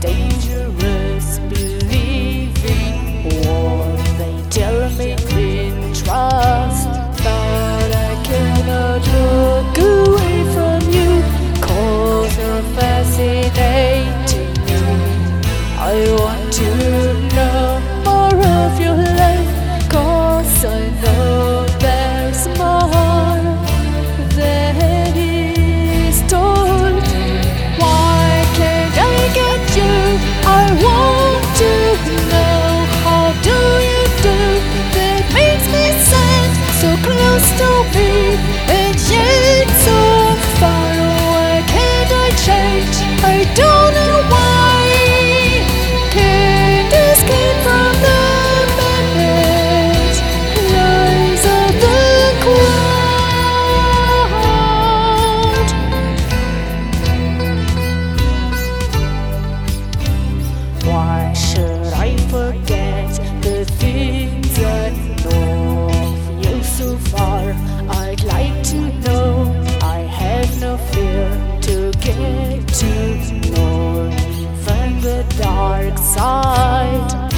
dangerous dark